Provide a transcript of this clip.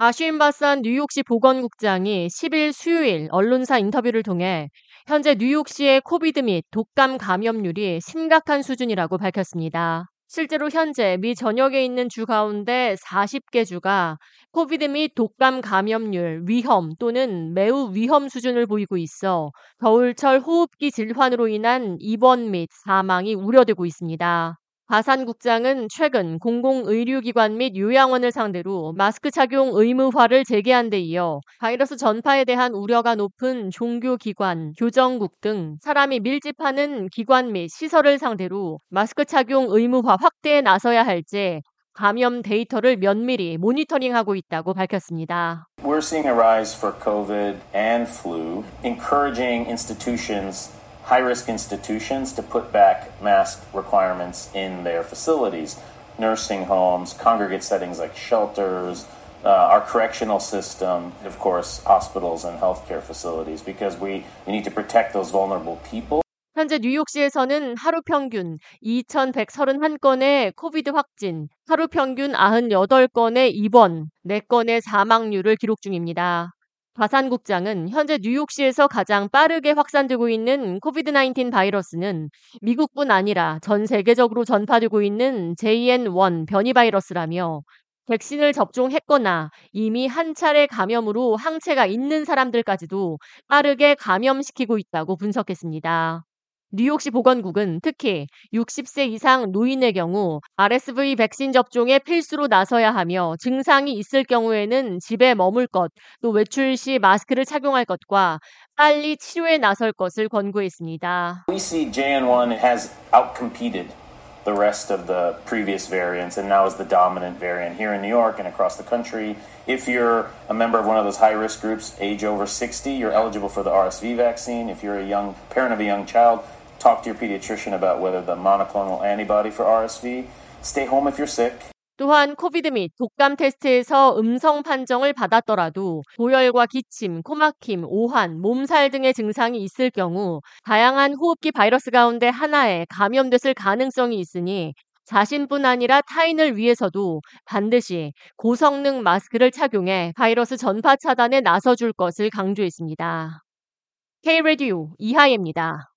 아쉬윈 바산 뉴욕시 보건국장이 10일 수요일 언론사 인터뷰를 통해 현재 뉴욕시의 코비드 및 독감 감염률이 심각한 수준이라고 밝혔습니다. 실제로 현재 미 전역에 있는 주 가운데 40개 주가 코비드 및 독감 감염률 위험 또는 매우 위험 수준을 보이고 있어 겨울철 호흡기 질환으로 인한 입원 및 사망이 우려되고 있습니다. 바산국장은 최근 공공의료기관 및 요양원을 상대로 마스크 착용 의무화를 제기한 데 이어 바이러스 전파에 대한 우려가 높은 종교기관, 교정국 등 사람이 밀집하는 기관 및 시설을 상대로 마스크 착용 의무화 확대에 나서야 할지 감염 데이터를 면밀히 모니터링하고 있다고 밝혔습니다. We're seeing a rise for COVID and flu, encouraging institutions high risk institutions to put back mask requirements in their facilities nursing homes, congregate settings like shelters, uh, our correctional system, of course, hospitals and healthcare facilities, because we, we need to protect those vulnerable people. 현재 뉴욕시에서는 하루 평균 2,131건의 코비드 확진, 하루 평균 98건의 입원, 4건의 사망률을 기록 중입니다. 과산국장은 현재 뉴욕시에서 가장 빠르게 확산되고 있는 코비드-19 바이러스는 미국뿐 아니라 전 세계적으로 전파되고 있는 JN1 변이 바이러스라며 백신을 접종했거나 이미 한 차례 감염으로 항체가 있는 사람들까지도 빠르게 감염시키고 있다고 분석했습니다. 뉴욕시 보건국은 특히 60세 이상 노인의 경우 RSV 백신 접종에 필수로 나서야 하며 증상이 있을 경우에는 집에 머물 것, 또 외출 시 마스크를 착용할 것과 빨리 치료에 나설 것을 권고했습니다. We see JN1 has outcompeted the rest of the previous variants and now is the dominant variant here in New York and across the country. If you're a member of one of those high risk groups, age over 60, you're eligible for the RSV vaccine. If you're a young parent of a young child, talk to your pediatrician about whether the monoclonal antibody for RSV. Stay home if you're sick. 또한 코비드 및 독감 테스트에서 음성 판정을 받았더라도 고열과 기침, 코막힘, 오한, 몸살 등의 증상이 있을 경우 다양한 호흡기 바이러스 가운데 하나에 감염됐을 가능성이 있으니 자신뿐 아니라 타인을 위해서도 반드시 고성능 마스크를 착용해 바이러스 전파 차단에 나서줄 것을 강조했습니다. K-Radio 이하예입니다.